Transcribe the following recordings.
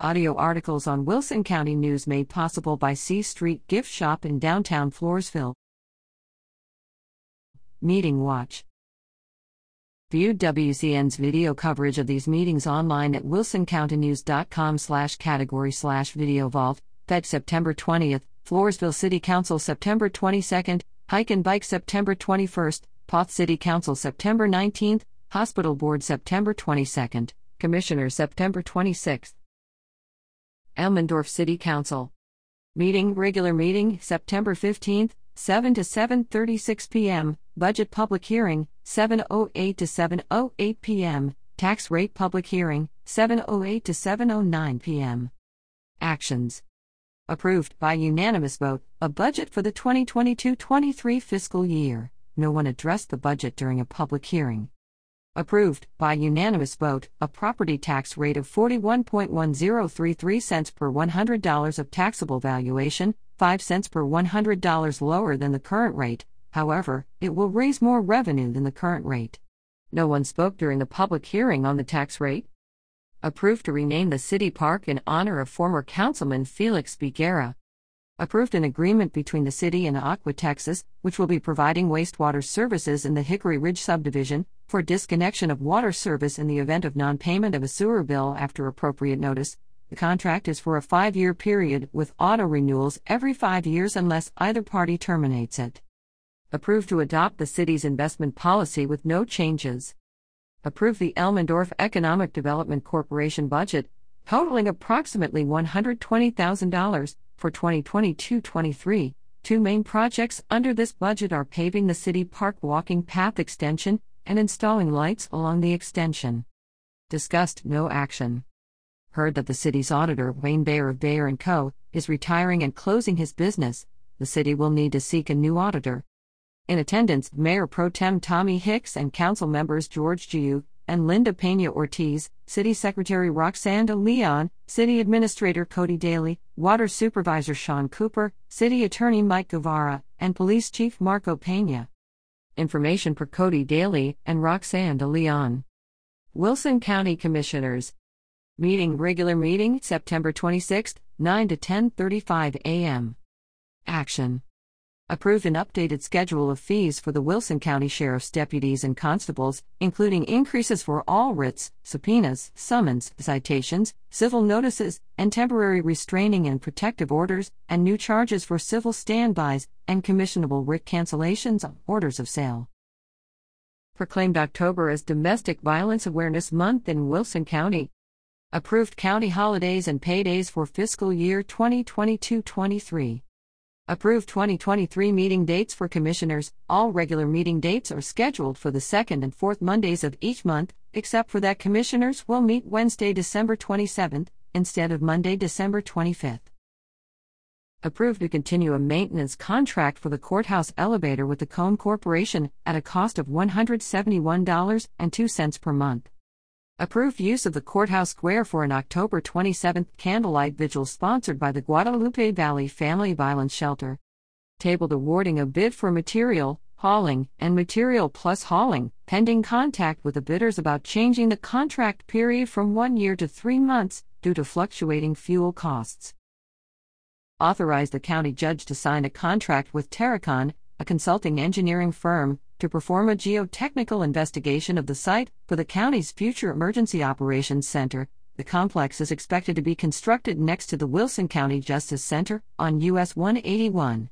Audio articles on Wilson County News made possible by C Street Gift Shop in downtown Floresville. Meeting Watch. View WCN's video coverage of these meetings online at wilsoncountynews.com slash category slash video vault, Fed September 20th, Floresville City Council September 22nd, Hike and Bike September 21st, Poth City Council September 19th, Hospital Board September 22nd, Commissioner September 26th. Elmendorf City Council. Meeting regular meeting September 15th, 7 to 7:36 p.m. Budget public hearing 7:08 to 7:08 p.m. Tax rate public hearing 7:08 to 7:09 p.m. Actions. Approved by unanimous vote a budget for the 2022-23 fiscal year. No one addressed the budget during a public hearing approved by unanimous vote a property tax rate of 41.1033 cents per $100 of taxable valuation, 5 cents per $100 lower than the current rate. However, it will raise more revenue than the current rate. No one spoke during the public hearing on the tax rate. Approved to rename the city park in honor of former councilman Felix B. Approved an agreement between the city and Aqua Texas, which will be providing wastewater services in the Hickory Ridge subdivision, for disconnection of water service in the event of non payment of a sewer bill after appropriate notice. The contract is for a five year period with auto renewals every five years unless either party terminates it. Approved to adopt the city's investment policy with no changes. Approve the Elmendorf Economic Development Corporation budget, totaling approximately $120,000 for 2022 23, two main projects under this budget are paving the City Park walking path extension and installing lights along the extension. Discussed no action. Heard that the city's auditor, Wayne Bayer of Bayer & Co., is retiring and closing his business. The city will need to seek a new auditor. In attendance, Mayor Pro Tem Tommy Hicks and council members George Giu, and Linda Pena Ortiz, City Secretary Roxanne de Leon, City Administrator Cody Daly, Water Supervisor Sean Cooper, City Attorney Mike Guevara, and Police Chief Marco Pena. Information per Cody Daly and Roxanne de Leon. Wilson County Commissioners. Meeting regular meeting September 26, 9 to 10:35 a.m. Action. Approved an updated schedule of fees for the Wilson County Sheriff's deputies and constables, including increases for all writs, subpoenas, summons, citations, civil notices, and temporary restraining and protective orders, and new charges for civil standbys and commissionable writ cancellations of orders of sale. Proclaimed October as Domestic Violence Awareness Month in Wilson County. Approved county holidays and paydays for fiscal year 2022 23. Approved 2023 meeting dates for commissioners. All regular meeting dates are scheduled for the second and fourth Mondays of each month, except for that commissioners will meet Wednesday, December 27th, instead of Monday, December 25th. Approved to continue a maintenance contract for the courthouse elevator with the Kone Corporation at a cost of $171.02 per month. Approved use of the courthouse square for an October 27th candlelight vigil sponsored by the Guadalupe Valley Family Violence Shelter. Tabled awarding a bid for material, hauling, and material plus hauling, pending contact with the bidders about changing the contract period from one year to three months due to fluctuating fuel costs. Authorized the county judge to sign a contract with Terracon, a consulting engineering firm, to perform a geotechnical investigation of the site for the county's future emergency operations center. The complex is expected to be constructed next to the Wilson County Justice Center on US 181.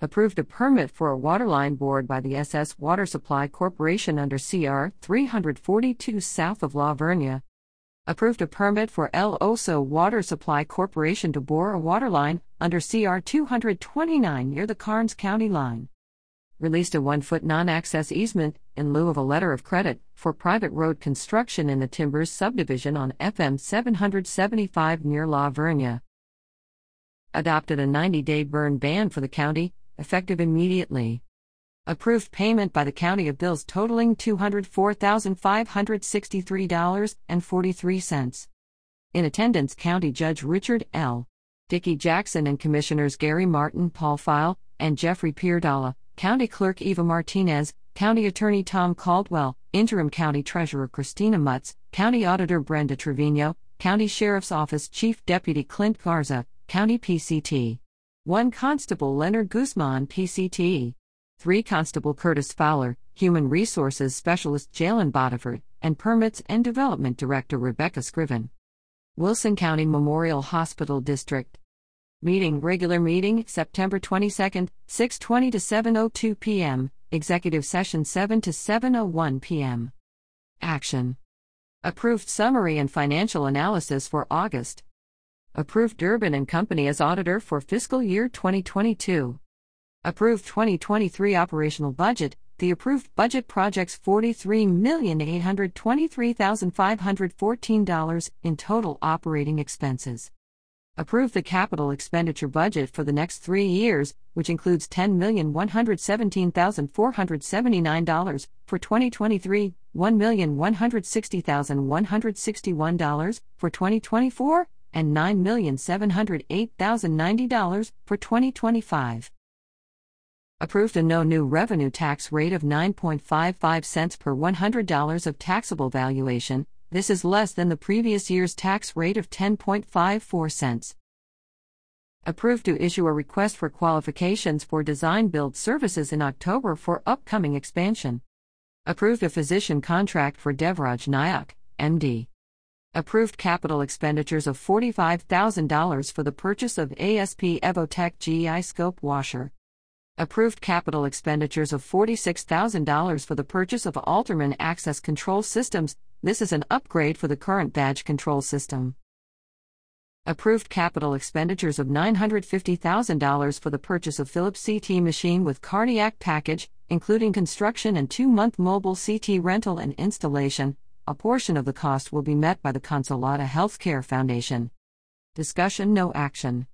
Approved a permit for a waterline board by the SS Water Supply Corporation under CR 342 south of La Vernia. Approved a permit for El Oso Water Supply Corporation to bore a waterline under CR 229 near the Karnes County line released a one foot non access easement, in lieu of a letter of credit, for private road construction in the Timbers subdivision on FM 775 near La. Adopted a 90 day burn ban for the county, effective immediately. Approved payment by the county of bills totaling $204,563.43. In attendance, County Judge Richard L. Dickey Jackson and Commissioners Gary Martin, Paul Pfeil, and Jeffrey Pierdolla, County Clerk Eva Martinez, County Attorney Tom Caldwell, Interim County Treasurer Christina Mutz, County Auditor Brenda Trevino, County Sheriff's Office Chief Deputy Clint Garza, County PCT. 1 Constable Leonard Guzman, PCT. 3 Constable Curtis Fowler, Human Resources Specialist Jalen Bodiford, and Permits and Development Director Rebecca Scriven. Wilson County Memorial Hospital District. Meeting regular meeting September 22nd 6:20 to 7:02 p.m. Executive session 7 to 7:01 p.m. Action. Approved summary and financial analysis for August. Approved Durbin and Company as auditor for fiscal year 2022. Approved 2023 operational budget. The approved budget projects $43,823,514 in total operating expenses. Approved the capital expenditure budget for the next three years, which includes $10,117,479 for 2023, $1,160,161 for 2024, and $9,708,090 for 2025. Approved a no new revenue tax rate of 9.55 cents per $100 of taxable valuation. This is less than the previous year's tax rate of 10.54 cents. Approved to issue a request for qualifications for design build services in October for upcoming expansion. Approved a physician contract for Devraj Nayak, MD. Approved capital expenditures of $45,000 for the purchase of ASP Evotech GI Scope washer. Approved capital expenditures of $46,000 for the purchase of Alterman access control systems. This is an upgrade for the current badge control system. Approved capital expenditures of $950,000 for the purchase of Philips CT machine with cardiac package, including construction and two month mobile CT rental and installation. A portion of the cost will be met by the Consolata Healthcare Foundation. Discussion No action.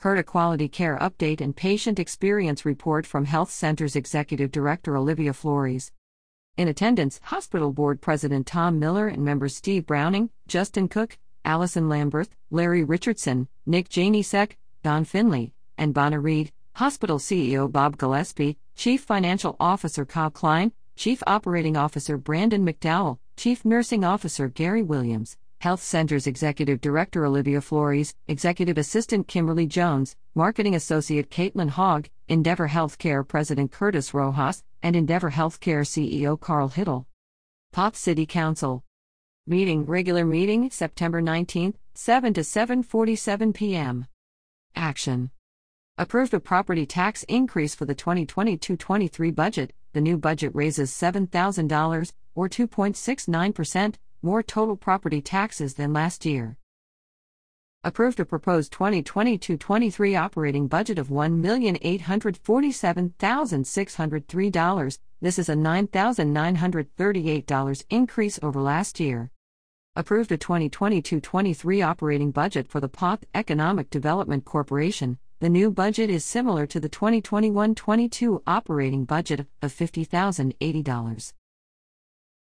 Heard a quality care update and patient experience report from Health Center's Executive Director Olivia Flores. In attendance, Hospital Board President Tom Miller and members Steve Browning, Justin Cook, Allison Lamberth, Larry Richardson, Nick Janisek, Don Finley, and Bonner Reed, Hospital CEO Bob Gillespie, Chief Financial Officer Kyle Klein, Chief Operating Officer Brandon McDowell, Chief Nursing Officer Gary Williams, Health Center's Executive Director Olivia Flores, Executive Assistant Kimberly Jones, Marketing Associate Caitlin Hogg, Endeavor Healthcare President Curtis Rojas, and Endeavor Healthcare CEO Carl Hittle. Poth City Council. Meeting regular meeting September 19, 7 to 7:47 p.m. Action. Approved a property tax increase for the 2022-23 budget. The new budget raises $7,000 or 2.69% more total property taxes than last year. Approved a proposed 2022-23 operating budget of $1,847,603. This is a $9,938 increase over last year. Approved a 2022-23 operating budget for the Poth Economic Development Corporation. The new budget is similar to the 2021-22 operating budget of $50,080.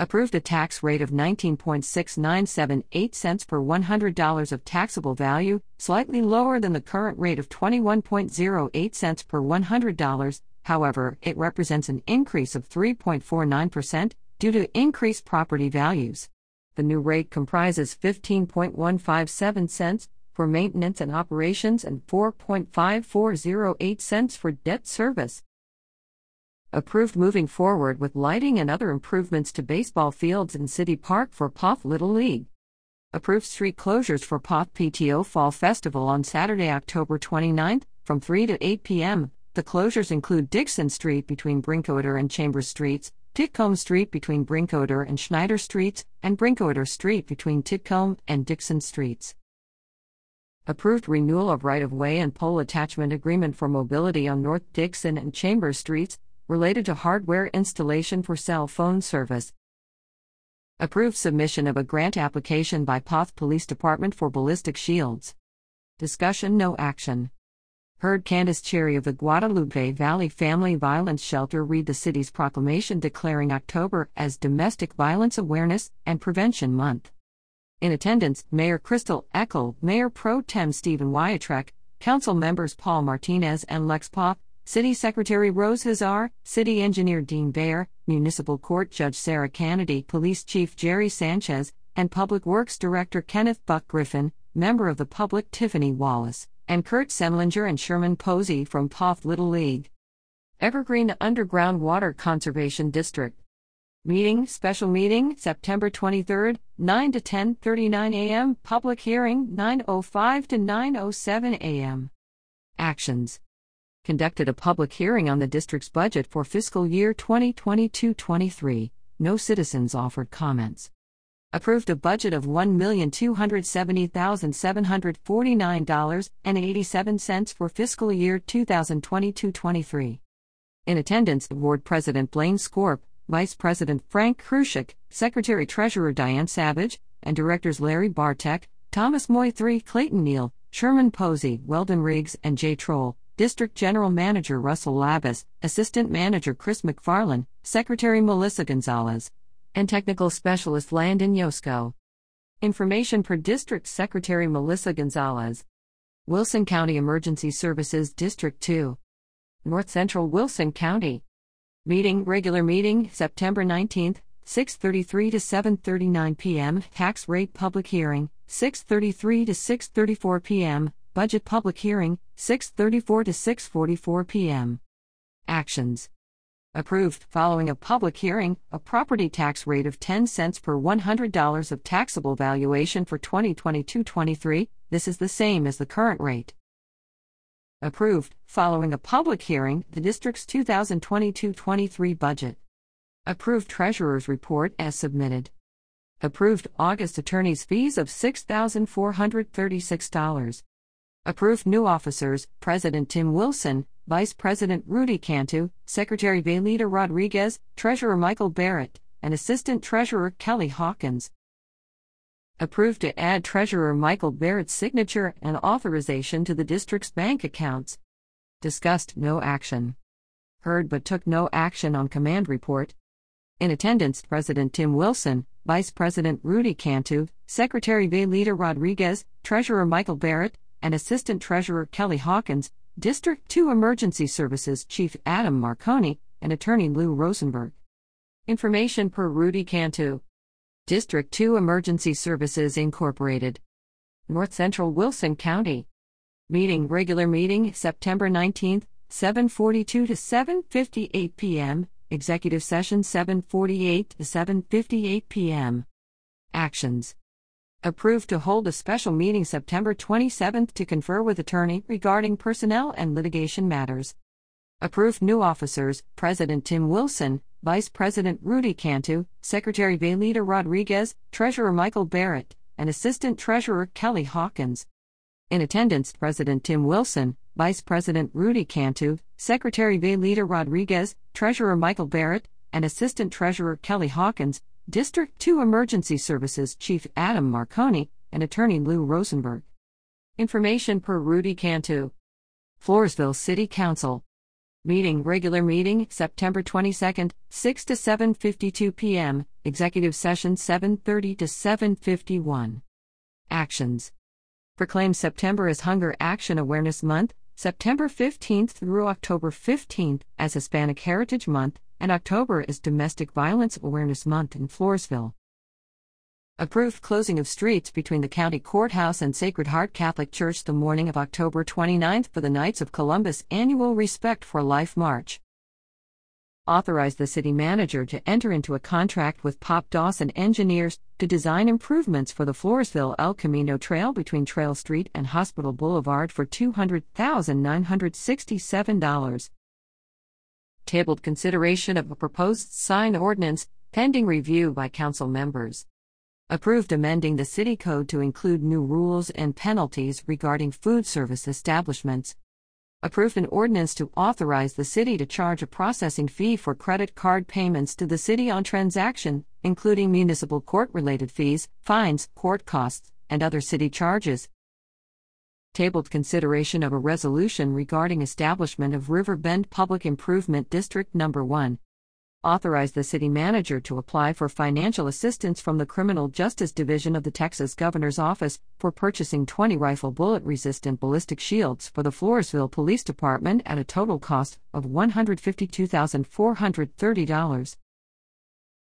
Approved a tax rate of 19.6978 cents per $100 of taxable value, slightly lower than the current rate of 21.08 cents per $100. However, it represents an increase of 3.49% due to increased property values. The new rate comprises 15.157 cents for maintenance and operations and 4.5408 cents for debt service. Approved moving forward with lighting and other improvements to baseball fields in City Park for Poth Little League. Approved street closures for Poth PTO Fall Festival on Saturday, October 29th from 3 to 8 p.m. The closures include Dixon Street between Brinkoder and Chambers Streets, Titcomb Street between Brinkoder and Schneider Streets, and Brinkoder Street between Titcomb and Dixon Streets approved renewal of right of way and pole attachment agreement for mobility on North Dixon and Chambers Streets, related to hardware installation for cell phone service. Approved submission of a grant application by Poth Police Department for ballistic shields. Discussion No action. Heard Candace Cherry of the Guadalupe Valley Family Violence Shelter read the city's proclamation declaring October as Domestic Violence Awareness and Prevention Month. In attendance, Mayor Crystal Eckel, Mayor Pro Tem Stephen Wiatrek, Council members Paul Martinez and Lex Poth, City Secretary Rose Hazar, City Engineer Dean Baer, Municipal Court Judge Sarah Kennedy, Police Chief Jerry Sanchez, and Public Works Director Kenneth Buck Griffin, member of the public Tiffany Wallace, and Kurt Semlinger and Sherman Posey from Poth Little League. Evergreen Underground Water Conservation District. Meeting, special meeting, September 23rd, 9 to 10:39 a.m. Public hearing, 9:05 to 9:07 a.m. Actions. Conducted a public hearing on the district's budget for fiscal year 2022-23. No citizens offered comments. Approved a budget of $1,270,749.87 for fiscal year 2022-23. In attendance, Board President Blaine Scorp, Vice President Frank Krushik, Secretary Treasurer Diane Savage, and Directors Larry Bartek, Thomas Moy 3 Clayton Neal, Sherman Posey, Weldon Riggs, and Jay Troll, District General Manager Russell Labus, Assistant Manager Chris McFarland, Secretary Melissa Gonzalez, and Technical Specialist Landon Yosko. Information per District Secretary Melissa Gonzalez. Wilson County Emergency Services District 2. North Central Wilson County. Meeting, regular meeting, September 19th, 6:33 to 7:39 p.m. Tax rate public hearing, 6:33 to 6:34 p.m. Budget public hearing, 6:34 to 6:44 p.m. Actions. Approved following a public hearing, a property tax rate of 10 cents per $100 of taxable valuation for 2022-23. This is the same as the current rate. Approved, following a public hearing, the district's 2022 23 budget. Approved Treasurer's Report as submitted. Approved August attorney's fees of $6,436. Approved new officers President Tim Wilson, Vice President Rudy Cantu, Secretary Vaylita Rodriguez, Treasurer Michael Barrett, and Assistant Treasurer Kelly Hawkins. Approved to add Treasurer Michael Barrett's signature and authorization to the district's bank accounts. Discussed no action. Heard but took no action on command report. In attendance, President Tim Wilson, Vice President Rudy Cantu, Secretary Vaylita Rodriguez, Treasurer Michael Barrett, and Assistant Treasurer Kelly Hawkins, District 2 Emergency Services Chief Adam Marconi, and Attorney Lou Rosenberg. Information per Rudy Cantu. District 2 Emergency Services Incorporated. North Central Wilson County. Meeting regular meeting September 19th, 7:42 to 7:58 p.m. Executive session 7:48 to 7:58 p.m. Actions. Approved to hold a special meeting September 27th to confer with attorney regarding personnel and litigation matters. Approved new officers President Tim Wilson, Vice President Rudy Cantu, Secretary Vaylita Rodriguez, Treasurer Michael Barrett, and Assistant Treasurer Kelly Hawkins. In attendance, President Tim Wilson, Vice President Rudy Cantu, Secretary Vaylita Rodriguez, Treasurer Michael Barrett, and Assistant Treasurer Kelly Hawkins, District 2 Emergency Services Chief Adam Marconi, and Attorney Lou Rosenberg. Information per Rudy Cantu. Floresville City Council. Meeting regular meeting September 22nd 6 to 7:52 p.m. Executive session 7:30 to 7:51 Actions Proclaim September as Hunger Action Awareness Month September 15th through October 15th as Hispanic Heritage Month and October is Domestic Violence Awareness Month in Floresville Approved closing of streets between the county courthouse and Sacred Heart Catholic Church the morning of October 29th for the Knights of Columbus annual Respect for Life March. Authorize the city manager to enter into a contract with Pape-Dawson Engineers to design improvements for the Floresville El Camino Trail between Trail Street and Hospital Boulevard for $200,967. Tabled consideration of a proposed sign ordinance pending review by council members. Approved amending the City Code to include new rules and penalties regarding food service establishments. Approved an ordinance to authorize the city to charge a processing fee for credit card payments to the city on transaction, including municipal court related fees, fines, court costs, and other city charges. Tabled consideration of a resolution regarding establishment of River Bend Public Improvement District Number 1 authorize the city manager to apply for financial assistance from the Criminal Justice Division of the Texas Governor's Office for purchasing 20 rifle bullet resistant ballistic shields for the Floresville Police Department at a total cost of $152,430.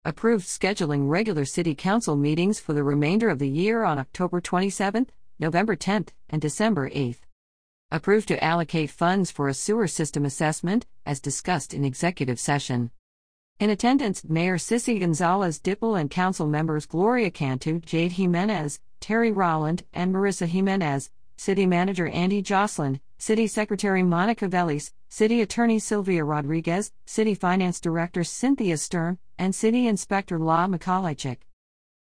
Approved scheduling regular City Council meetings for the remainder of the year on October 27th, November 10th, and December 8th. Approved to allocate funds for a sewer system assessment, as discussed in executive session. In attendance, Mayor Sissy Gonzalez Dippel and Council members Gloria Cantu, Jade Jimenez, Terry Rowland, and Marissa Jimenez, City Manager Andy Jocelyn, City Secretary Monica Velis, City Attorney Sylvia Rodriguez, City Finance Director Cynthia Stern, and City Inspector La Mikolajczyk.